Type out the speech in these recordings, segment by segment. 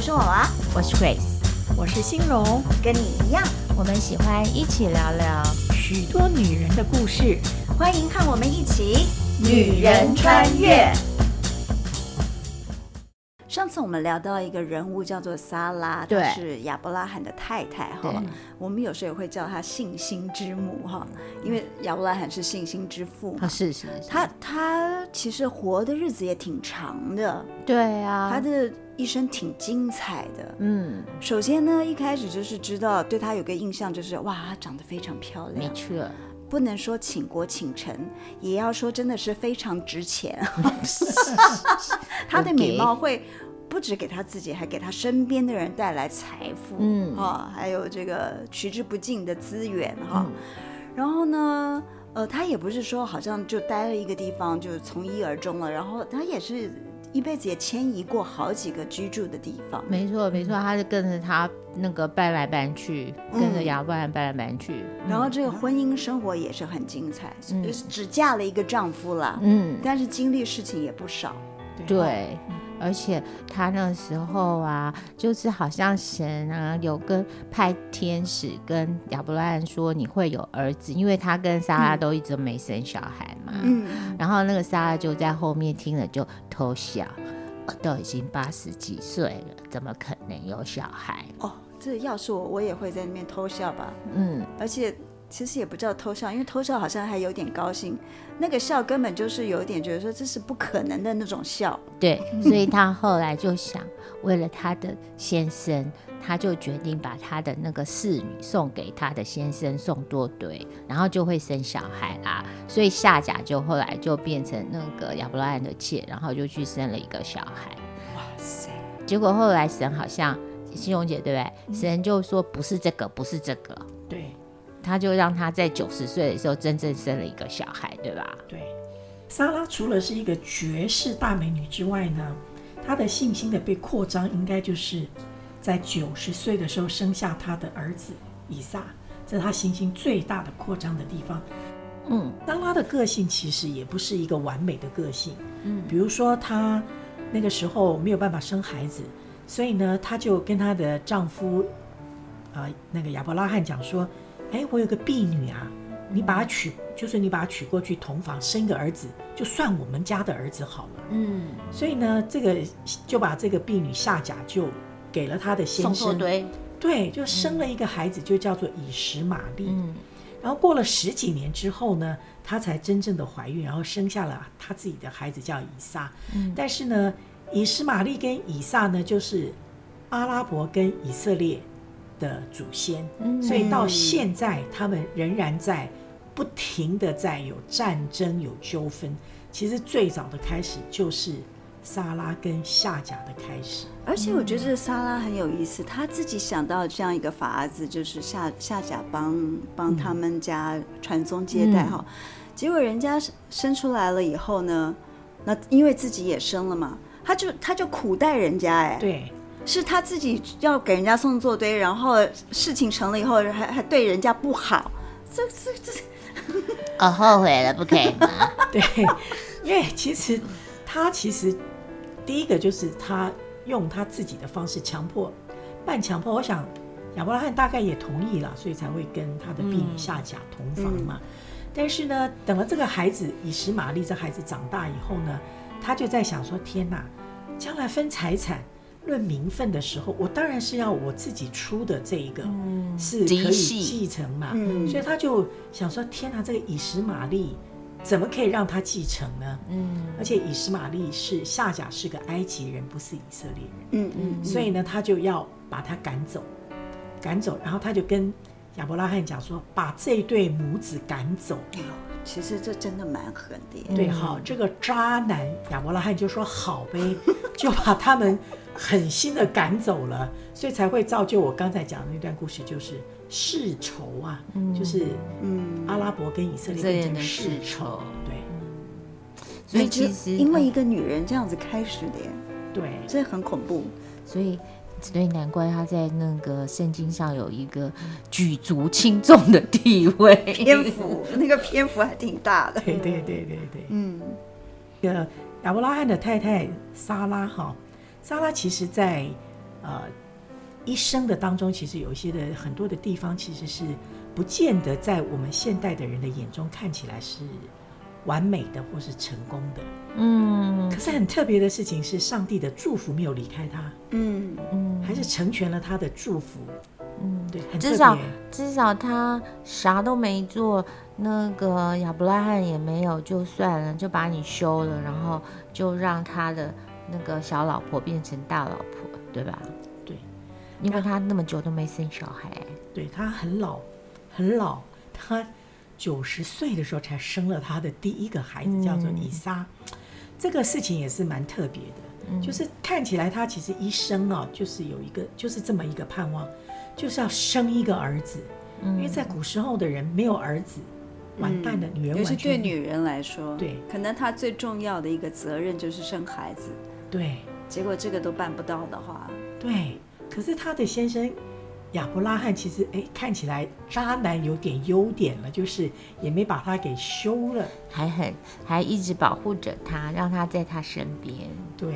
我是我娃，我是 Grace，我是欣荣，跟你一样，我们喜欢一起聊聊许多女人的故事，欢迎和我们一起女人穿越。上次我们聊到一个人物叫做撒拉，她是亚伯拉罕的太太哈。我们有时候也会叫她信心之母哈，因为亚伯拉罕是信心之父嘛。是是是。他他其实活的日子也挺长的。对啊。他的一生挺精彩的。嗯。首先呢，一开始就是知道对她有个印象就是哇，她长得非常漂亮。没错。不能说倾国倾城，也要说真的是非常值钱。她的美貌会。不止给她自己，还给她身边的人带来财富，嗯，哈，还有这个取之不尽的资源，哈、嗯。然后呢，呃，她也不是说好像就待了一个地方就从一而终了，然后她也是一辈子也迁移过好几个居住的地方。没错，没错，他是跟着他那个搬来搬去，嗯、跟着亚伯拉罕搬来搬去。然后这个婚姻生活也是很精彩，嗯、就是只嫁了一个丈夫了，嗯，但是经历事情也不少，对。对。而且他那时候啊，就是好像神啊有跟派天使跟亚伯拉罕说，你会有儿子，因为他跟莎拉都一直没生小孩嘛。嗯。然后那个莎拉就在后面听了就偷笑，都已经八十几岁了，怎么可能有小孩？哦，这要是我，我也会在那边偷笑吧。嗯。而且。其实也不叫偷笑，因为偷笑好像还有点高兴，那个笑根本就是有点觉得说这是不可能的那种笑。对，所以他后来就想，为了他的先生，他就决定把他的那个侍女送给他的先生宋多堆，然后就会生小孩啦。所以夏甲就后来就变成那个亚伯拉罕的妾，然后就去生了一个小孩。哇塞！结果后来神好像欣荣姐对不对？嗯、神就说不是这个，不是这个。对。他就让他在九十岁的时候真正生了一个小孩，对吧？对，莎拉除了是一个绝世大美女之外呢，她的信心的被扩张，应该就是在九十岁的时候生下她的儿子以撒，这是她信心最大的扩张的地方。嗯，莎拉的个性其实也不是一个完美的个性，嗯，比如说她那个时候没有办法生孩子，所以呢，她就跟她的丈夫啊、呃，那个亚伯拉罕讲说。哎，我有个婢女啊，你把她娶，就是你把她娶过去同房，生一个儿子，就算我们家的儿子好了。嗯，所以呢，这个就把这个婢女下甲就给了他的先生，对，就生了一个孩子，就叫做以实玛利。嗯，然后过了十几年之后呢，她才真正的怀孕，然后生下了她自己的孩子叫以撒。嗯，但是呢，以实玛利跟以撒呢，就是阿拉伯跟以色列。的祖先，所以到现在他们仍然在不停的在有战争、有纠纷。其实最早的开始就是萨拉跟夏甲的开始。而且我觉得这撒拉很有意思，他自己想到这样一个法子，就是夏夏甲帮帮他们家传宗接代哈。结果人家生出来了以后呢，那因为自己也生了嘛，他就他就苦待人家哎。对。是他自己要给人家送作堆，然后事情成了以后还还对人家不好，这这这，哦，后悔了，不可以吗？对，因为其实他其实第一个就是他用他自己的方式强迫，半强迫。我想亚伯拉罕大概也同意了，所以才会跟他的婢女夏甲同房嘛。嗯、但是呢，等了这个孩子以实玛利这孩子长大以后呢，他就在想说：天哪，将来分财产。论名分的时候，我当然是要我自己出的这一个是可以继承嘛，嗯、所以他就想说：天哪，这个以实玛利怎么可以让他继承呢？嗯，而且以实玛利是夏甲是个埃及人，不是以色列人，嗯嗯，嗯所以呢，他就要把他赶走，赶走，然后他就跟亚伯拉罕讲说：把这对母子赶走。其实这真的蛮狠的。对，好，这个渣男亚伯拉罕就说：好呗，就把他们。狠心的赶走了，所以才会造就我刚才讲的那段故事，就是世仇啊，嗯、就是嗯，阿拉伯跟以色列变成世仇，对。所以其实因为一个女人这样子开始的耶，对，这很恐怖。所以所以难怪他在那个圣经上有一个举足轻重的地位，篇幅那个篇幅还挺大的。对对对对对，嗯，那个亚伯拉罕的太太莎拉哈。莎拉其实在，呃一生的当中，其实有一些的很多的地方，其实是不见得在我们现代的人的眼中看起来是完美的或是成功的。嗯，可是很特别的事情是，上帝的祝福没有离开他。嗯嗯，还是成全了他的祝福。嗯，对，至少至少他啥都没做，那个亚伯拉罕也没有，就算了，就把你休了，然后就让他的那个小老婆变成大老婆，对吧？对因为他那么久都没生小孩，对，他很老，很老，他九十岁的时候才生了他的第一个孩子，叫做以撒。嗯、这个事情也是蛮特别的，嗯、就是看起来他其实一生啊，就是有一个，就是这么一个盼望，就是要生一个儿子。嗯、因为在古时候的人没有儿子，完蛋的女人，尤其对女人来说，对，可能她最重要的一个责任就是生孩子。对，结果这个都办不到的话，对。可是她的先生亚伯拉罕其实哎，看起来渣男有点优点了，就是也没把他给休了，还很还一直保护着他，让他在他身边。对，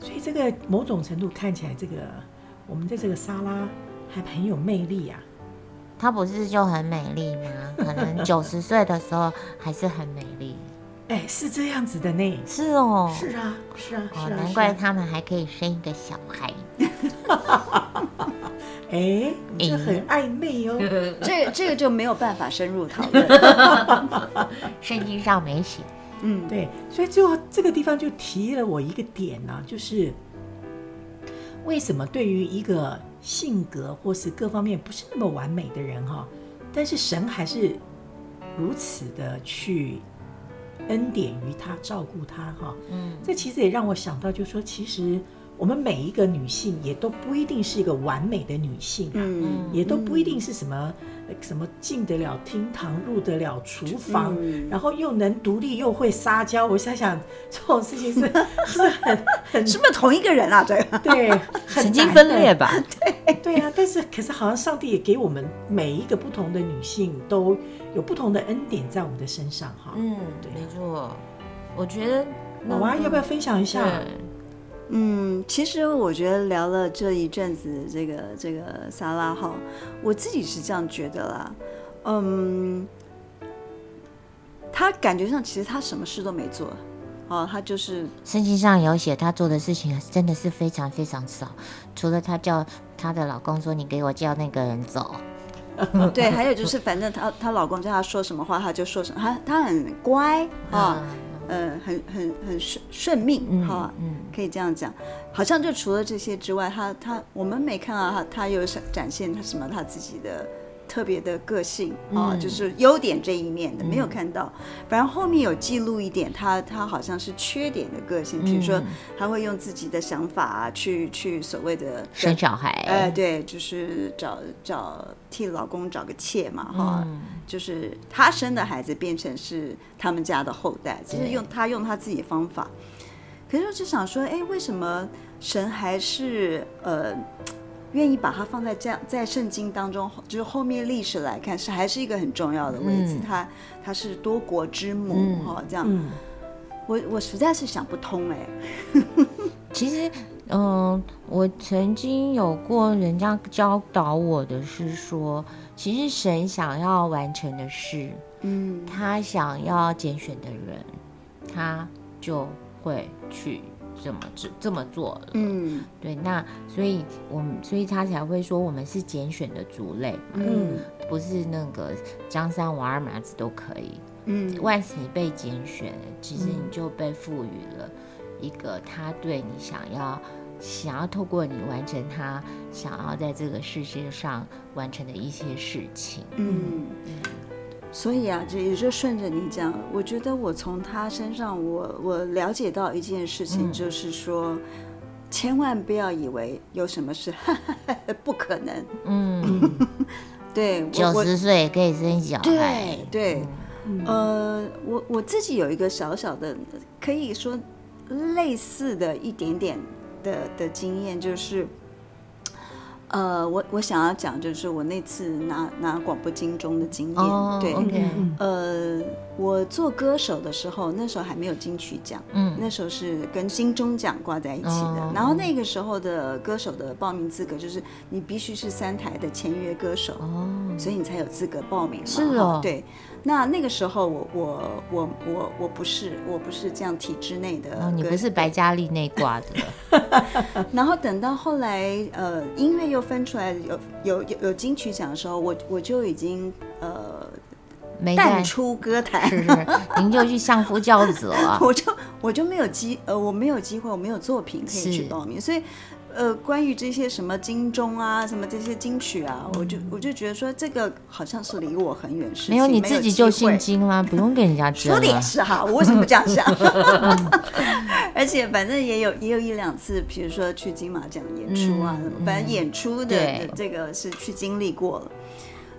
所以这个某种程度看起来，这个我们的这个莎拉还很有魅力啊。她不是就很美丽吗？可能九十岁的时候还是很美丽。哎，是这样子的呢。是哦。是啊，是啊，是啊。难怪他们还可以生一个小孩。哎，这很暧昧哦。这这个就没有办法深入讨论，圣经上没写。嗯，对。所以最后这个地方就提了我一个点呢，就是为什么对于一个性格或是各方面不是那么完美的人哈，但是神还是如此的去。恩典于他，照顾他，哈，嗯，这其实也让我想到，就是说，其实我们每一个女性也都不一定是一个完美的女性啊，嗯，也都不一定是什么什么进得了厅堂，入得了厨房，嗯，然后又能独立又会撒娇。我想想，这种事情是 是很很是不是同一个人啊？这个对，神经分裂吧？对对啊，但是可是好像上帝也给我们每一个不同的女性都。有不同的恩典在我们的身上，哈，嗯，对，没错。我觉得娃娃要不要分享一下？嗯，其实我觉得聊了这一阵子，这个这个萨拉哈，我自己是这样觉得啦。嗯，他感觉上其实他什么事都没做，哦，他就是圣经上有写他做的事情真的是非常非常少，除了他叫她的老公说：“你给我叫那个人走。”对，还有就是，反正她她老公叫她说什么话，她就说什么。她她很乖啊，呃，很很很顺顺命哈，嗯，可以这样讲。好像就除了这些之外，他他我们没看到他他有展现他什么他自己的。特别的个性啊，就是优点这一面的没有看到，反正后面有记录一点，他他好像是缺点的个性，比如说他会用自己的想法啊，去去所谓的生小孩，哎，对，就是找找替老公找个妾嘛，哈，就是他生的孩子变成是他们家的后代，就是用他用他自己的方法，可是我就想说，哎，为什么神还是呃？愿意把它放在这样，在圣经当中，就是后面历史来看，是还是一个很重要的位置。他他、嗯、是多国之母哈，嗯、这样，嗯、我我实在是想不通哎。其实，嗯、呃，我曾经有过人家教导我的是说，其实神想要完成的事，嗯，他想要拣选的人，他就会去。这么这这么做了，嗯，对，那所以我们所以他才会说我们是拣选的族类，嗯，不是那个张三王二麻子都可以，嗯，万死你被拣选，其实你就被赋予了一个他对你想要想要透过你完成他想要在这个世界上完成的一些事情，嗯。嗯所以啊，这也就顺着你讲，我觉得我从他身上我，我我了解到一件事情，就是说，嗯、千万不要以为有什么事 不可能。嗯，对，九十岁也可以生小孩。对对，嗯、呃，我我自己有一个小小的，可以说类似的一点点的的经验，就是。呃，我我想要讲，就是我那次拿拿广播金钟的经验，oh, 对，okay. 呃，我做歌手的时候，那时候还没有金曲奖，嗯，那时候是跟金钟奖挂在一起的。哦、然后那个时候的歌手的报名资格就是你必须是三台的签约歌手，哦，所以你才有资格报名嘛。是哦，对。那那个时候我我我我我不是我不是这样体制内的、哦，你不是白嘉丽内挂的。然后等到后来呃音乐又分出来有有有有金曲奖的时候，我我就已经呃。淡出歌坛，是是，您就去相夫教子了。我就我就没有机呃，我没有机会，我没有作品可以去报名，所以呃，关于这些什么金钟啊，什么这些金曲啊，嗯、我就我就觉得说这个好像是离我很远，是没有你自己就姓金啦？不用跟人家 争。说的也是哈，我为什么这样想？而且反正也有也有一两次，比如说去金马奖演出啊，嗯、反正演出的、嗯、这个是去经历过了，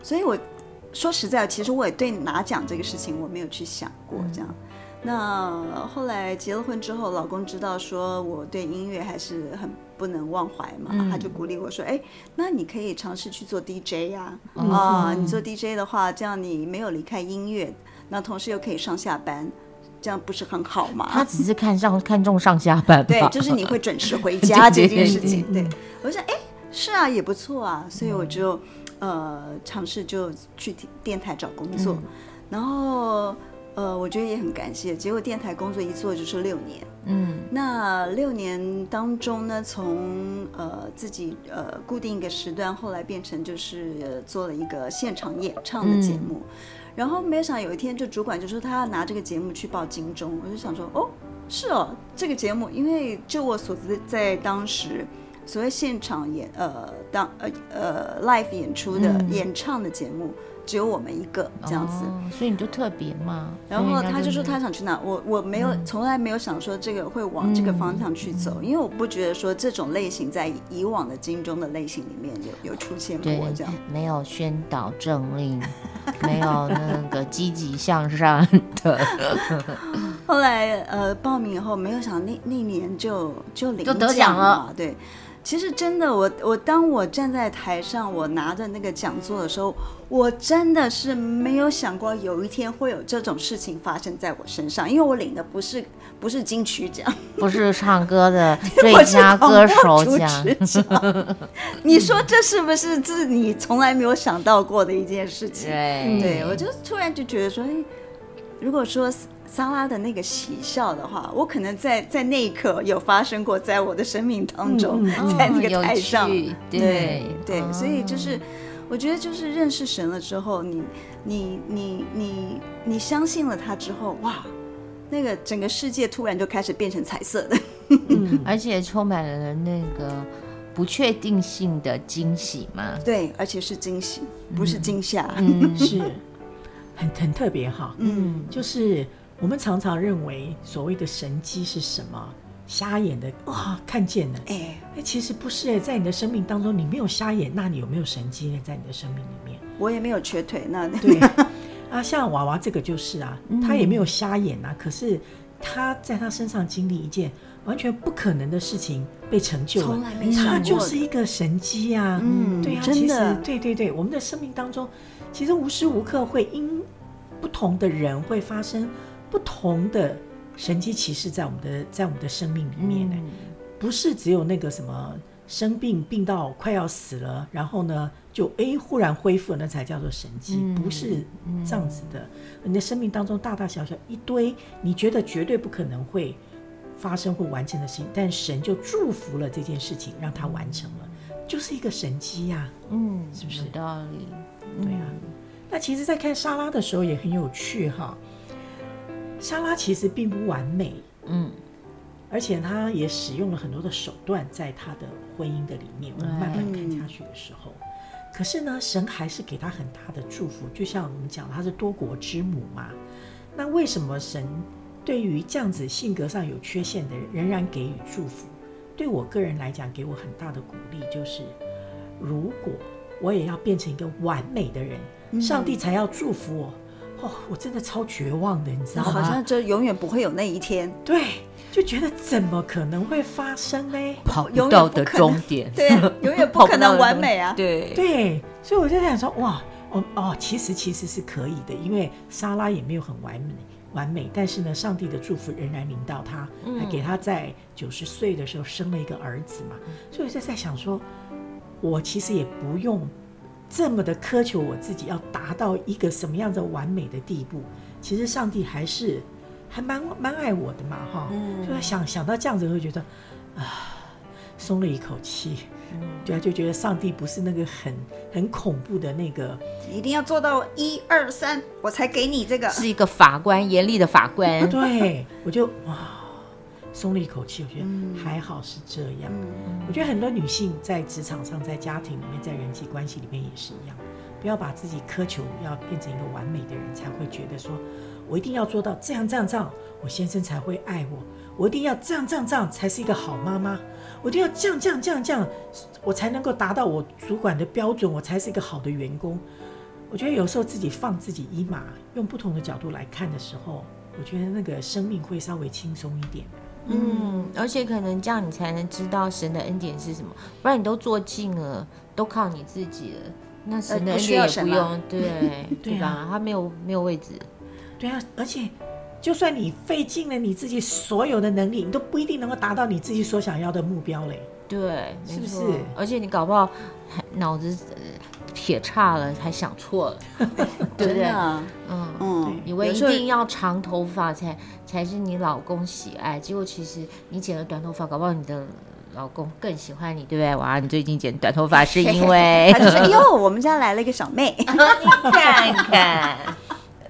所以我。说实在，其实我也对拿奖这个事情我没有去想过这样。那后来结了婚之后，老公知道说我对音乐还是很不能忘怀嘛，嗯、他就鼓励我说：“哎，那你可以尝试去做 DJ 呀、啊，你做 DJ 的话，这样你没有离开音乐，那同时又可以上下班，这样不是很好吗？”他只是看上看重上下班，对，就是你会准时回家这件事情。对，我想：“哎，是啊，也不错啊。”所以我就。呃，尝试就去电台找工作，嗯、然后呃，我觉得也很感谢。结果电台工作一做就是六年，嗯，那六年当中呢，从呃自己呃固定一个时段，后来变成就是做了一个现场演唱的节目，嗯、然后没想到有一天就主管就说他要拿这个节目去报金钟，我就想说哦，是哦，这个节目，因为就我所知，在当时。所谓现场演呃当呃呃 live 演出的演唱的节目，只有我们一个这样子，所以你就特别嘛。然后他就说他想去哪，我我没有从来没有想说这个会往这个方向去走，因为我不觉得说这种类型在以往的金钟的类型里面有有出现过这样，没有宣导政令，没有那个积极向上的。后来呃报名以后，没有想那那年就就领就得奖了，对。其实真的，我我当我站在台上，我拿着那个讲座的时候，我真的是没有想过有一天会有这种事情发生在我身上，因为我领的不是不是金曲奖，不是唱歌的 最佳歌手奖。你说这是不是这是你从来没有想到过的一件事情？对，对我就突然就觉得说，如果说。萨拉的那个喜笑的话，我可能在在那一刻有发生过，在我的生命当中，嗯、在那个台上，哦、对对，所以就是我觉得就是认识神了之后，你你你你你相信了他之后，哇，那个整个世界突然就开始变成彩色的，嗯、而且充满了那个不确定性的惊喜嘛。对，而且是惊喜，不是惊吓，嗯嗯、是 很很特别哈。嗯，就是。我们常常认为所谓的神机是什么？瞎眼的哇，看见了。哎哎，其实不是哎，在你的生命当中，你没有瞎眼，那你有没有神机呢？在你的生命里面，我也没有瘸腿，那对 啊，像娃娃这个就是啊，他也没有瞎眼、啊，嗯、可是他在他身上经历一件完全不可能的事情被成就了，从来没想过，他就是一个神机呀、啊。嗯，对啊，其实对对对，我们的生命当中，其实无时无刻会因不同的人会发生。不同的神迹奇事在我们的在我们的生命里面呢，嗯、不是只有那个什么生病病到快要死了，然后呢就诶忽然恢复了，那才叫做神迹，嗯、不是这样子的。嗯、你的生命当中大大小小一堆，你觉得绝对不可能会发生或完成的事情，但神就祝福了这件事情，让它完成了，就是一个神机呀、啊。嗯，是不是？有道理。对啊。那其实，在看莎拉的时候也很有趣哈。莎拉其实并不完美，嗯，而且她也使用了很多的手段，在她的婚姻的里面，我们慢慢看下去的时候，嗯、可是呢，神还是给她很大的祝福。就像我们讲，她是多国之母嘛。那为什么神对于这样子性格上有缺陷的人，仍然给予祝福？对我个人来讲，给我很大的鼓励，就是如果我也要变成一个完美的人，嗯、上帝才要祝福我。哦，我真的超绝望的，你知道吗？好像就永远不会有那一天。对，就觉得怎么可能会发生呢？跑不到的终点，对，永远不可能完美啊。对对，所以我就在想说，哇，哦哦，其实其实是可以的，因为莎拉也没有很完美完美，但是呢，上帝的祝福仍然临到他，还给他在九十岁的时候生了一个儿子嘛。所以我就在想说，我其实也不用这么的苛求我自己，要达到一个什么样的完美的地步。其实上帝还是还蛮蛮爱我的嘛，哈。嗯，就想想到这样子，会觉得啊，松了一口气。对啊，就觉得上帝不是那个很很恐怖的那个，一定要做到一二三，我才给你这个，是一个法官，严厉的法官。对，我就哇，松了一口气，我觉得还好是这样。嗯，我觉得很多女性在职场上、在家庭里面、在人际关系里面也是一样，不要把自己苛求要变成一个完美的人，才会觉得说我一定要做到这样这样这样，我先生才会爱我，我一定要这样这样这样才是一个好妈妈。我一定要这样这样这样这样，我才能够达到我主管的标准，我才是一个好的员工。我觉得有时候自己放自己一马，用不同的角度来看的时候，我觉得那个生命会稍微轻松一点。嗯，而且可能这样你才能知道神的恩典是什么，不然你都做尽了，都靠你自己了，那神的恩典也不用，对 对吧？他没有没有位置。对啊，而且。就算你费尽了你自己所有的能力，你都不一定能够达到你自己所想要的目标嘞。对，是不是？而且你搞不好脑子撇差了，还想错了，对不对？嗯嗯，以为一定要长头发才才是你老公喜爱，结果其实你剪了短头发，搞不好你的老公更喜欢你，对不对？哇，你最近剪短头发是因为？他就说：“哟，我们家来了一个小妹，你看看。”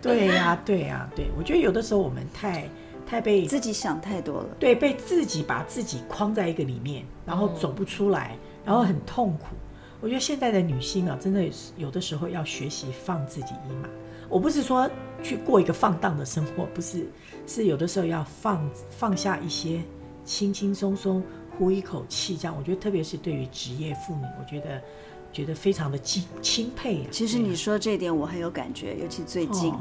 对呀、啊，对呀、啊，对，我觉得有的时候我们太太被自己想太多了，对，被自己把自己框在一个里面，然后走不出来，然后很痛苦。我觉得现在的女性啊，真的有的时候要学习放自己一马。我不是说去过一个放荡的生活，不是，是有的时候要放放下一些，轻轻松松呼一口气，这样。我觉得特别是对于职业妇女，我觉得。觉得非常的敬钦佩啊！其实你说这一点我很有感觉，尤其最近，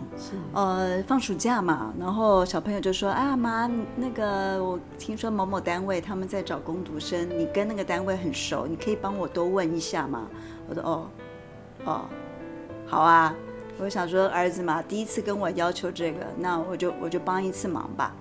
哦、呃，放暑假嘛，然后小朋友就说：“啊妈，那个我听说某某单位他们在找工读生，你跟那个单位很熟，你可以帮我多问一下吗？”我说：“哦，哦，好啊。”我想说儿子嘛，第一次跟我要求这个，那我就我就帮一次忙吧。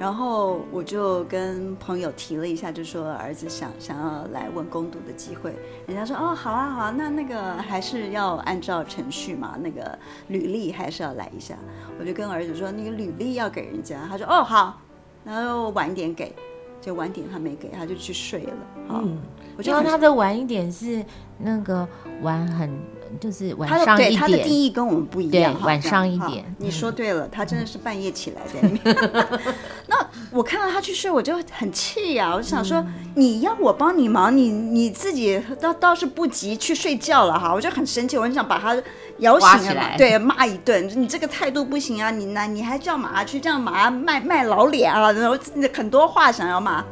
然后我就跟朋友提了一下，就说儿子想想要来问工读的机会，人家说哦好啊好啊，那那个还是要按照程序嘛，那个履历还是要来一下。我就跟儿子说那个履历要给人家，他说哦好，然后晚一点给，就晚点他没给，他就去睡了。嗯，我觉得他的晚一点是那个晚很。就是晚上一点，他的定义跟我们不一样。对，晚上一点，你说对了，他真的是半夜起来在那边。那我看到他去睡，我就很气呀！我就想说，你要我帮你忙，你你自己倒倒是不急去睡觉了哈，我就很生气，我很想把他摇醒了，对，骂一顿。你这个态度不行啊！你那你还叫马去这样马卖卖老脸啊？然后很多话想要骂，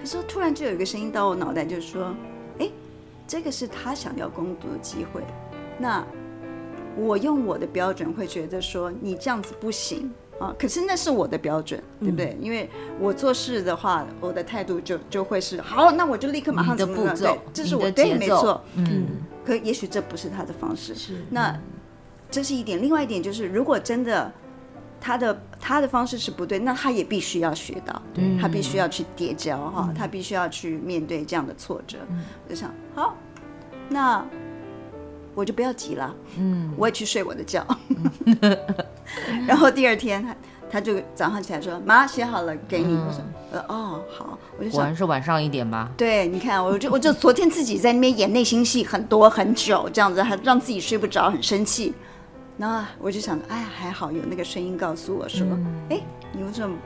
可是突然就有一个声音到我脑袋，就是说。这个是他想要攻读的机会，那我用我的标准会觉得说你这样子不行啊，可是那是我的标准，对不对？嗯、因为我做事的话，我的态度就就会是好，那我就立刻马上怎么样？对，这是我对，没错，嗯。可也许这不是他的方式，是那这是一点。另外一点就是，如果真的。他的他的方式是不对，那他也必须要学到，对他必须要去跌跤哈，他必须要去面对这样的挫折。嗯、我就想，好，那我就不要急了，嗯，我也去睡我的觉。嗯、然后第二天他他就早上起来说：“妈，写好了给你。”我说：“呃，哦，好。”我就想，果然是晚上一点吧？对，你看，我就我就昨天自己在那边演内心戏很多很久，这样子还让自己睡不着，很生气。然后我就想着，哎，还好有那个声音告诉我说，哎、嗯，你为什么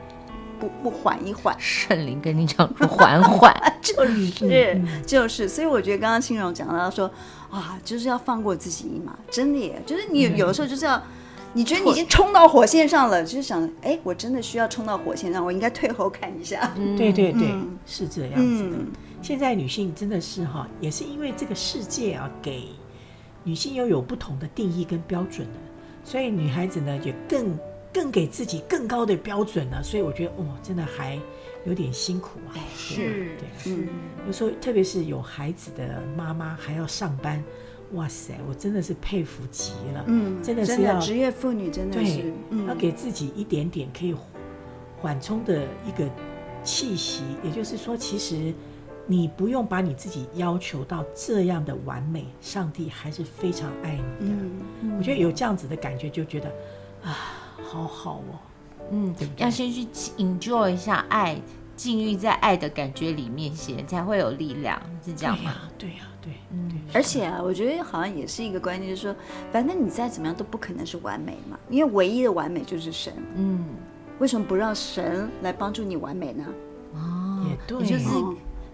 不不缓一缓？圣灵跟你讲说缓缓，就是 就是，所以我觉得刚刚青荣讲到说，啊，就是要放过自己一马，真的耶，就是你有的时候就是要，嗯、你觉得你已经冲到火线上了，就是想，哎，我真的需要冲到火线上，我应该退后看一下。嗯、对对对，嗯、是这样子的。嗯、现在女性真的是哈，也是因为这个世界啊给。女性又有不同的定义跟标准了，所以女孩子呢也更更给自己更高的标准了，所以我觉得哦，真的还有点辛苦啊。是，对，嗯，有时候特别是有孩子的妈妈还要上班，哇塞，我真的是佩服极了。嗯，真的是要职业妇女，真的是、嗯、要给自己一点点可以缓冲的一个气息。也就是说，其实你不用把你自己要求到这样的完美，上帝还是非常爱你的。嗯、我觉得有这样子的感觉，就觉得啊，好好哦。嗯，对对要先去 enjoy 一下爱，浸浴在爱的感觉里面写，才会有力量，是这样吗？对呀、啊，对、啊，对，嗯。而且啊，我觉得好像也是一个观念，就是说，反正你再怎么样都不可能是完美嘛，因为唯一的完美就是神。嗯，为什么不让神来帮助你完美呢？哦，也对，就是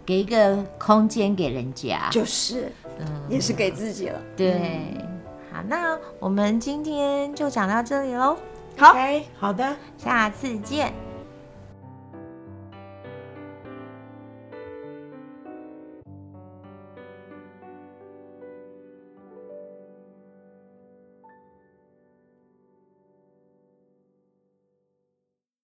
给一个空间给人家，就是，嗯，也是给自己了。对，好，那我们今天就讲到这里喽。好，好的，下次见。